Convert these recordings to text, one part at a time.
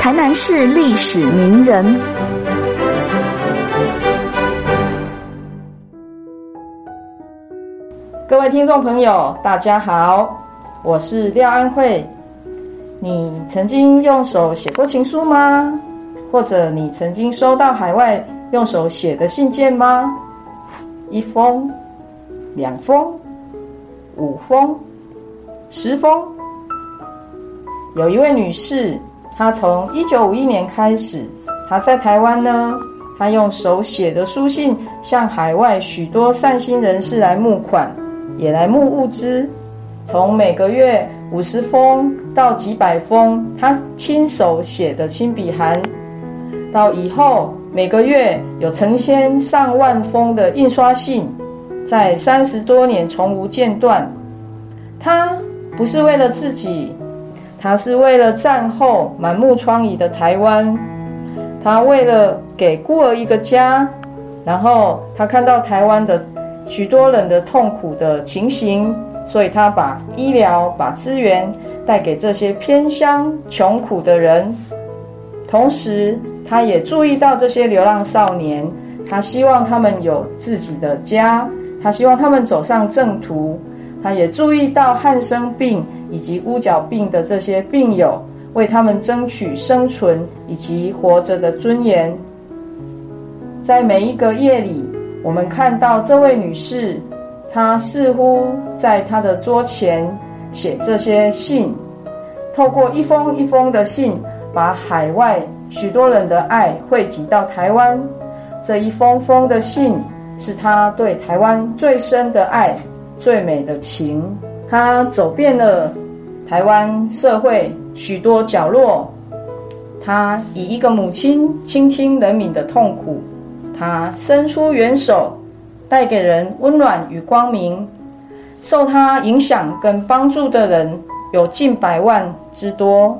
台南市历史名人。各位听众朋友，大家好，我是廖安慧。你曾经用手写过情书吗？或者你曾经收到海外用手写的信件吗？一封、两封、五封、十封。有一位女士，他从一九五一年开始，他在台湾呢，他用手写的书信向海外许多善心人士来募款。也来募物资，从每个月五十封到几百封，他亲手写的亲笔函，到以后每个月有成千上万封的印刷信，在三十多年从无间断。他不是为了自己，他是为了战后满目疮痍的台湾，他为了给孤儿一个家，然后他看到台湾的。许多人的痛苦的情形，所以他把医疗、把资源带给这些偏乡穷苦的人。同时，他也注意到这些流浪少年，他希望他们有自己的家，他希望他们走上正途。他也注意到汉生病以及乌角病的这些病友，为他们争取生存以及活着的尊严。在每一个夜里。我们看到这位女士，她似乎在她的桌前写这些信，透过一封一封的信，把海外许多人的爱汇集到台湾。这一封封的信，是她对台湾最深的爱、最美的情。她走遍了台湾社会许多角落，她以一个母亲倾听人民的痛苦。他伸出援手，带给人温暖与光明。受他影响跟帮助的人有近百万之多，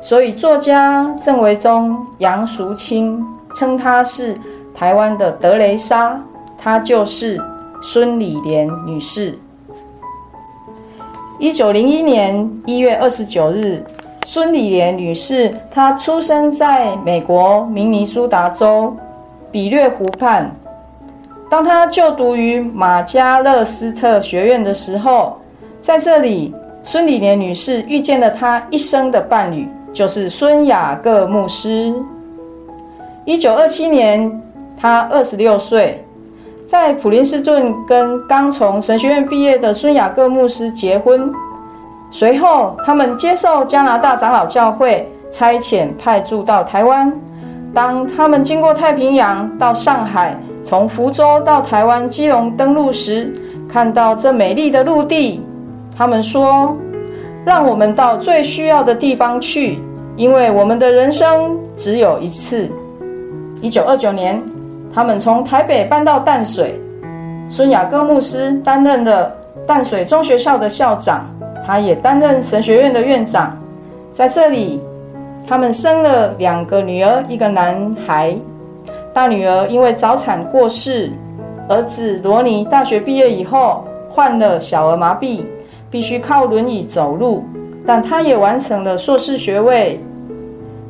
所以作家郑维忠、杨淑清称她是台湾的德雷莎。她就是孙理莲女士。一九零一年一月二十九日，孙理莲女士她出生在美国明尼苏达州。比略湖畔，当她就读于马加勒斯特学院的时候，在这里，孙理莲女士遇见了她一生的伴侣，就是孙雅各牧师。一九二七年，他二十六岁，在普林斯顿跟刚从神学院毕业的孙雅各牧师结婚。随后，他们接受加拿大长老教会差遣派驻到台湾。当他们经过太平洋到上海，从福州到台湾基隆登陆时，看到这美丽的陆地，他们说：“让我们到最需要的地方去，因为我们的人生只有一次。”一九二九年，他们从台北搬到淡水，孙雅各牧师担任了淡水中学校的校长，他也担任神学院的院长，在这里。他们生了两个女儿，一个男孩。大女儿因为早产过世，儿子罗尼大学毕业以后患了小儿麻痹，必须靠轮椅走路，但他也完成了硕士学位。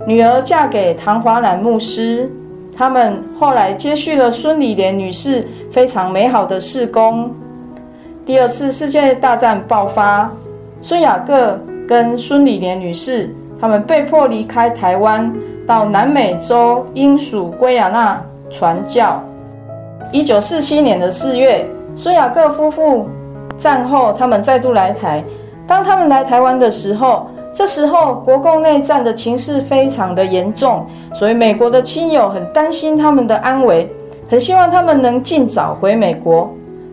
女儿嫁给唐华兰牧师，他们后来接续了孙理莲女士非常美好的事工。第二次世界大战爆发，孙雅各跟孙理莲女士。他们被迫离开台湾，到南美洲英属圭亚那传教。一九四七年的四月，孙雅各夫妇战后，他们再度来台。当他们来台湾的时候，这时候国共内战的情势非常的严重，所以美国的亲友很担心他们的安危，很希望他们能尽早回美国。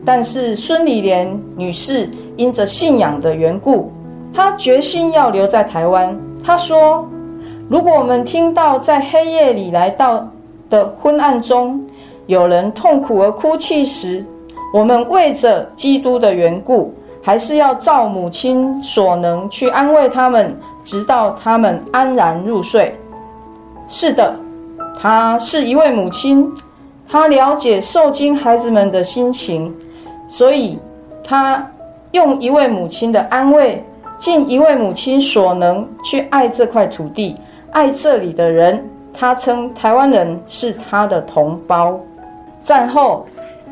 但是孙理莲女士因着信仰的缘故，她决心要留在台湾。她说：“如果我们听到在黑夜里来到的昏暗中有人痛苦而哭泣时，我们为着基督的缘故，还是要照母亲所能去安慰他们，直到他们安然入睡。是的，她是一位母亲，她了解受精孩子们的心情，所以她用一位母亲的安慰。”尽一位母亲所能去爱这块土地，爱这里的人，他称台湾人是他的同胞。战后，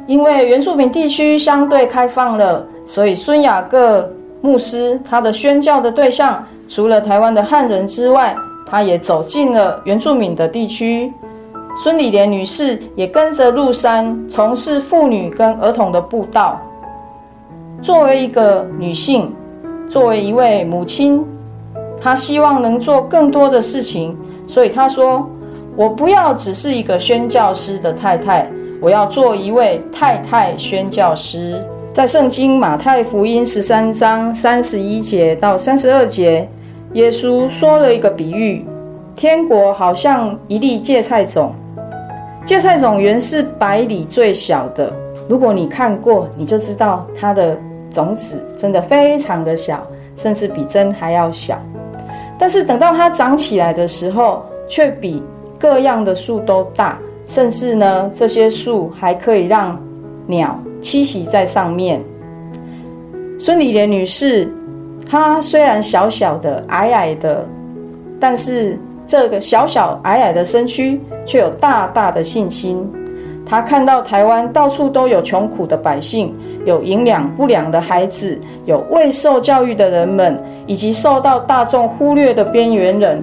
因为原住民地区相对开放了，所以孙雅各牧师他的宣教的对象，除了台湾的汉人之外，他也走进了原住民的地区。孙礼莲女士也跟着入山，从事妇女跟儿童的布道。作为一个女性，作为一位母亲，她希望能做更多的事情，所以她说：“我不要只是一个宣教师的太太，我要做一位太太宣教师。”在圣经马太福音十三章三十一节到三十二节，耶稣说了一个比喻：天国好像一粒芥菜种。芥菜种原是百里最小的，如果你看过，你就知道它的种子真的非常的小，甚至比针还要小。但是等到它长起来的时候，却比各样的树都大，甚至呢，这些树还可以让鸟栖息在上面。孙理莲女士，她虽然小小的、矮矮的，但是。这个小小矮矮的身躯，却有大大的信心。她看到台湾到处都有穷苦的百姓，有营养不良的孩子，有未受教育的人们，以及受到大众忽略的边缘人。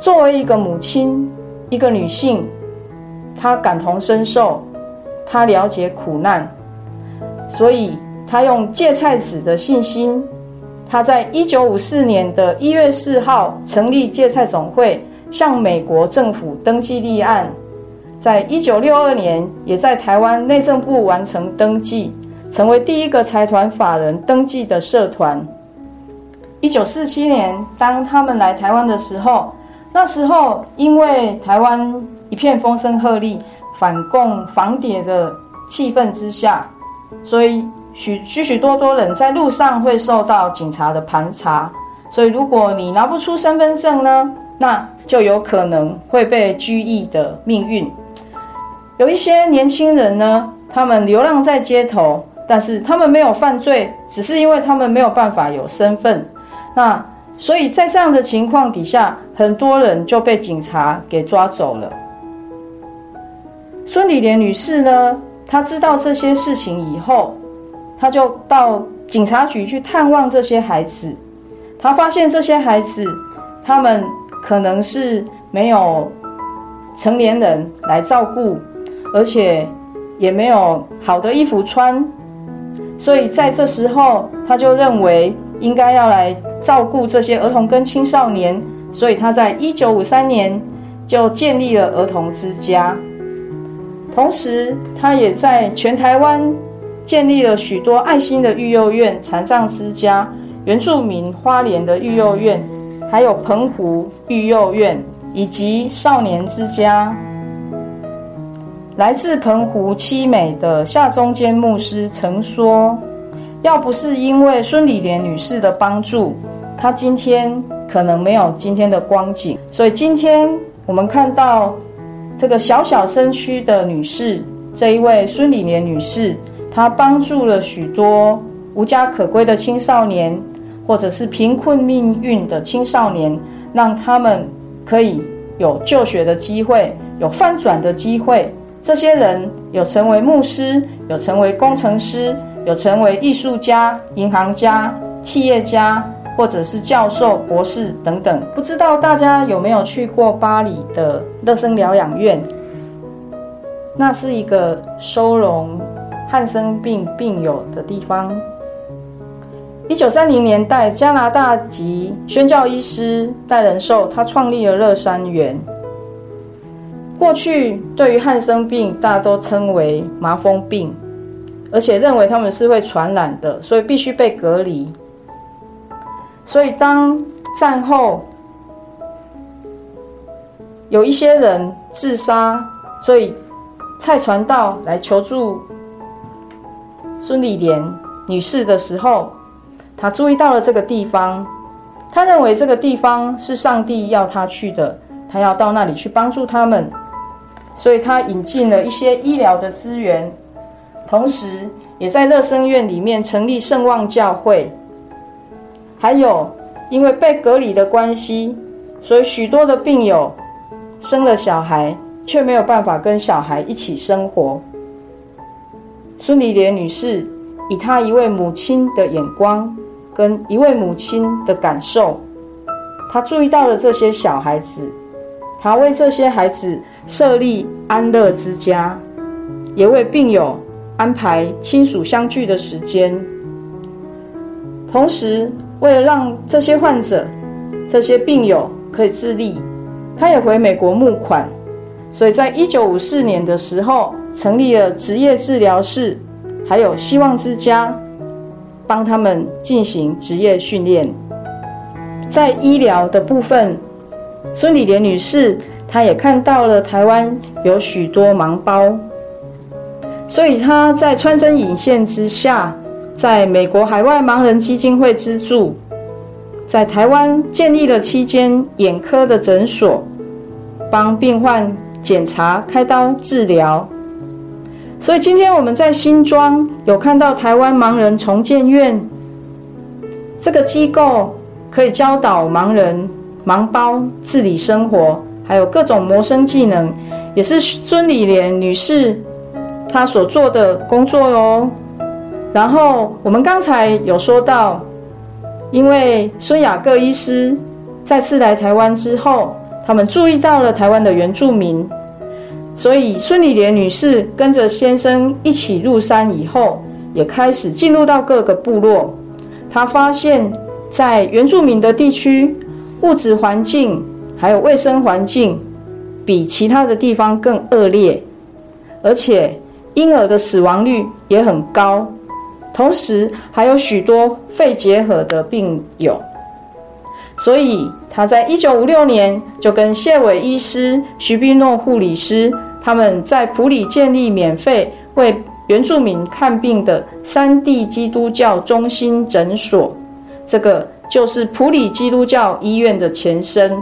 作为一个母亲，一个女性，她感同身受，他了解苦难，所以他用芥菜籽的信心，他在一九五四年的一月四号成立芥菜总会。向美国政府登记立案，在一九六二年，也在台湾内政部完成登记，成为第一个财团法人登记的社团。一九四七年，当他们来台湾的时候，那时候因为台湾一片风声鹤唳、反共防谍的气氛之下，所以许许许多多人在路上会受到警察的盘查。所以，如果你拿不出身份证呢？那就有可能会被拘役的命运。有一些年轻人呢，他们流浪在街头，但是他们没有犯罪，只是因为他们没有办法有身份。那所以在这样的情况底下，很多人就被警察给抓走了。孙理莲女士呢，她知道这些事情以后，她就到警察局去探望这些孩子。她发现这些孩子，他们。可能是没有成年人来照顾，而且也没有好的衣服穿，所以在这时候，他就认为应该要来照顾这些儿童跟青少年，所以他在一九五三年就建立了儿童之家，同时他也在全台湾建立了许多爱心的育幼院、残障之家、原住民花莲的育幼院。还有澎湖育幼院以及少年之家。来自澎湖七美的夏中间牧师曾说：“要不是因为孙理莲女士的帮助，她今天可能没有今天的光景。所以今天我们看到这个小小身躯的女士，这一位孙理莲女士，她帮助了许多无家可归的青少年。”或者是贫困命运的青少年，让他们可以有就学的机会，有翻转的机会。这些人有成为牧师，有成为工程师，有成为艺术家、银行家、企业家，或者是教授、博士等等。不知道大家有没有去过巴黎的乐生疗养院？那是一个收容汉生病病友的地方。一九三零年代，加拿大籍宣教医师戴仁寿，他创立了乐山园。过去对于汉生病，大家都称为麻风病，而且认为他们是会传染的，所以必须被隔离。所以当战后有一些人自杀，所以蔡传道来求助孙理莲女士的时候。他注意到了这个地方，他认为这个地方是上帝要他去的，他要到那里去帮助他们，所以他引进了一些医疗的资源，同时也在乐生院里面成立圣望教会。还有，因为被隔离的关系，所以许多的病友生了小孩，却没有办法跟小孩一起生活。孙丽莲女士以她一位母亲的眼光，跟一位母亲的感受，她注意到了这些小孩子，她为这些孩子设立安乐之家，也为病友安排亲属相聚的时间。同时，为了让这些患者、这些病友可以自立，他也回美国募款。所以在一九五四年的时候，成立了职业治疗室，还有希望之家，帮他们进行职业训练。在医疗的部分，孙丽莲女士她也看到了台湾有许多盲包，所以她在穿针引线之下，在美国海外盲人基金会资助，在台湾建立了七间眼科的诊所，帮病患。检查、开刀、治疗，所以今天我们在新庄有看到台湾盲人重建院这个机构，可以教导盲人盲包自理生活，还有各种谋生技能，也是孙丽莲女士她所做的工作哦。然后我们刚才有说到，因为孙雅各医师再次来台湾之后。他们注意到了台湾的原住民，所以孙丽莲女士跟着先生一起入山以后，也开始进入到各个部落。她发现，在原住民的地区，物质环境还有卫生环境比其他的地方更恶劣，而且婴儿的死亡率也很高，同时还有许多肺结核的病友。所以他在一九五六年就跟谢伟医师、徐碧诺护理师他们在普里建立免费为原住民看病的三地基督教中心诊所，这个就是普里基督教医院的前身。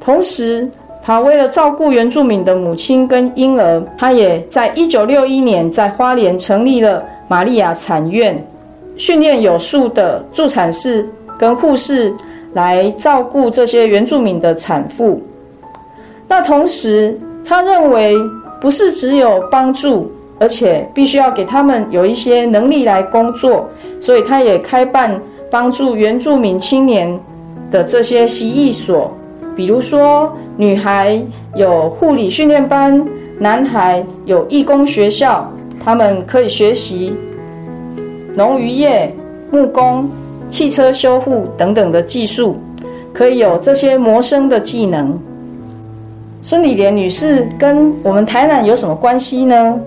同时，他为了照顾原住民的母亲跟婴儿，他也在一九六一年在花莲成立了玛利亚产院，训练有素的助产士跟护士。来照顾这些原住民的产妇。那同时，他认为不是只有帮助，而且必须要给他们有一些能力来工作，所以他也开办帮助原住民青年的这些习艺所，比如说女孩有护理训练班，男孩有义工学校，他们可以学习农渔业、木工。汽车修复等等的技术，可以有这些谋生的技能。孙丽莲女士跟我们台南有什么关系呢？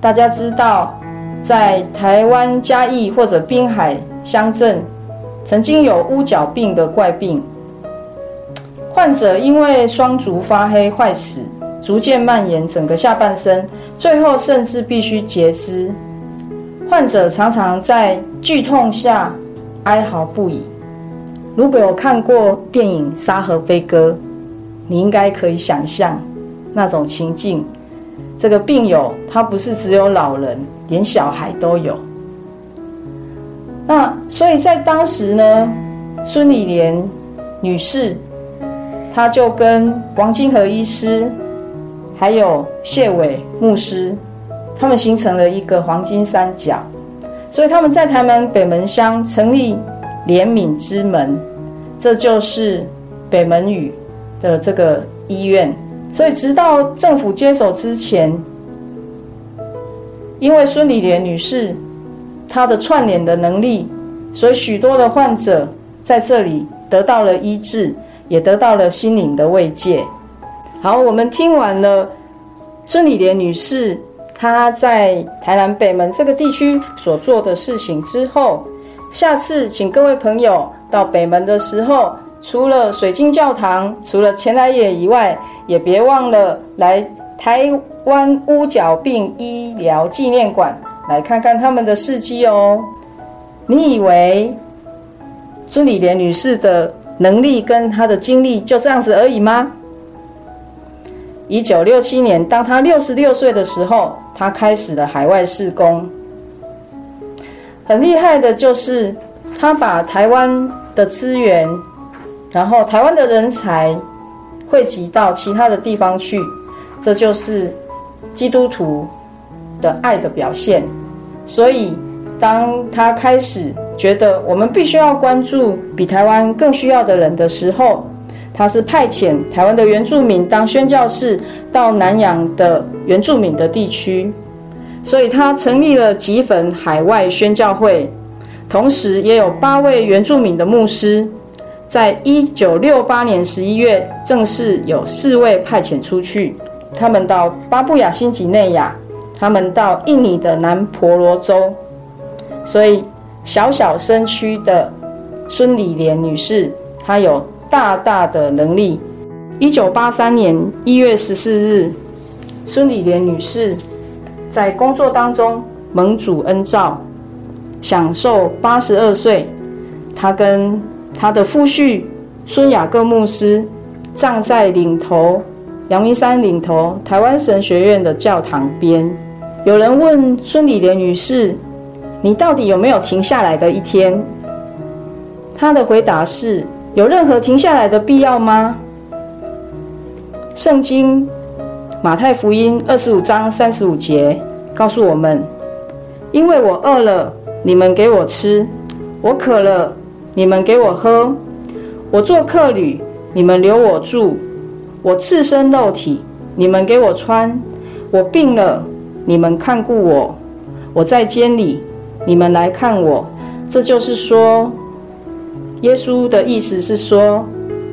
大家知道，在台湾嘉义或者滨海乡镇，曾经有乌角病的怪病，患者因为双足发黑坏死，逐渐蔓延整个下半身，最后甚至必须截肢。患者常常在剧痛下哀嚎不已。如果有看过电影《沙河飞歌》，你应该可以想象那种情境。这个病友他不是只有老人，连小孩都有。那所以在当时呢，孙丽莲女士，她就跟王金和医师，还有谢伟牧师。他们形成了一个黄金三角，所以他们在台南北门乡成立怜悯之门，这就是北门宇的这个医院。所以直到政府接手之前，因为孙丽莲女士她的串联的能力，所以许多的患者在这里得到了医治，也得到了心灵的慰藉。好，我们听完了孙丽莲女士。她在台南北门这个地区所做的事情之后，下次请各位朋友到北门的时候，除了水晶教堂，除了前来也以外，也别忘了来台湾乌角病医疗纪念馆来看看他们的事迹哦。你以为孙丽莲女士的能力跟她的经历就这样子而已吗？一九六七年，当他六十六岁的时候，他开始了海外试工。很厉害的就是，他把台湾的资源然后台湾的人才汇集到其他的地方去，这就是基督徒的爱的表现。所以，当他开始觉得我们必须要关注比台湾更需要的人的时候，他是派遣台湾的原住民当宣教士到南洋的原住民的地区，所以他成立了吉粉海外宣教会，同时也有八位原住民的牧师。在一九六八年十一月，正式有四位派遣出去，他们到巴布亚新几内亚。他们到印尼的南婆罗洲，所以小小身躯的孙理莲女士，她有大大的能力。一九八三年一月十四日，孙理莲女士在工作当中蒙主恩照，享受八十二岁。她跟她的夫婿孙雅各牧师葬在岭头阳明山岭头台湾神学院的教堂边。有人问孙理莲女士：“你到底有没有停下来的一天？”她的回答是：“有任何停下来的必要吗？”圣经马太福音二十五章三十五节告诉我们：“因为我饿了，你们给我吃；我渴了，你们给我喝；我做客旅，你们留我住；我赤身肉体，你们给我穿；我病了。”你们看顾我，我在监里，你们来看我。这就是说，耶稣的意思是说，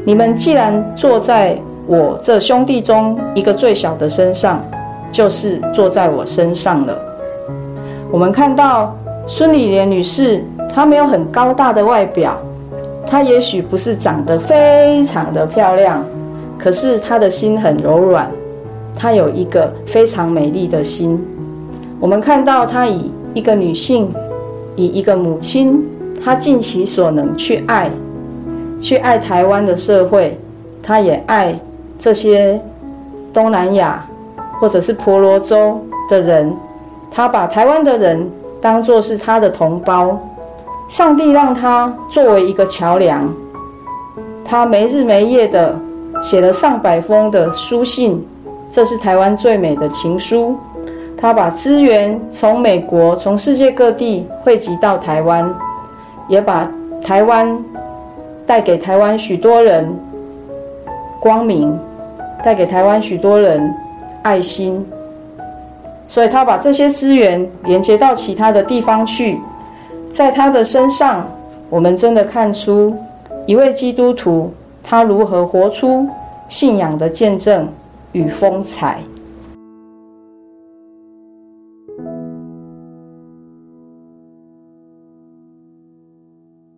你们既然坐在我这兄弟中一个最小的身上，就是坐在我身上了。我们看到孙理莲女士，她没有很高大的外表，她也许不是长得非常的漂亮，可是她的心很柔软。她有一个非常美丽的心。我们看到她以一个女性，以一个母亲，他尽其所能去爱，去爱台湾的社会。他也爱这些东南亚或者是婆罗洲的人。他把台湾的人当作是他的同胞。上帝让他作为一个桥梁。他没日没夜的写了上百封的书信。这是台湾最美的情书，他把资源从美国、从世界各地汇集到台湾，也把台湾带给台湾许多人光明，带给台湾许多人爱心。所以他把这些资源连接到其他的地方去，在他的身上，我们真的看出一位基督徒他如何活出信仰的见证。与风采。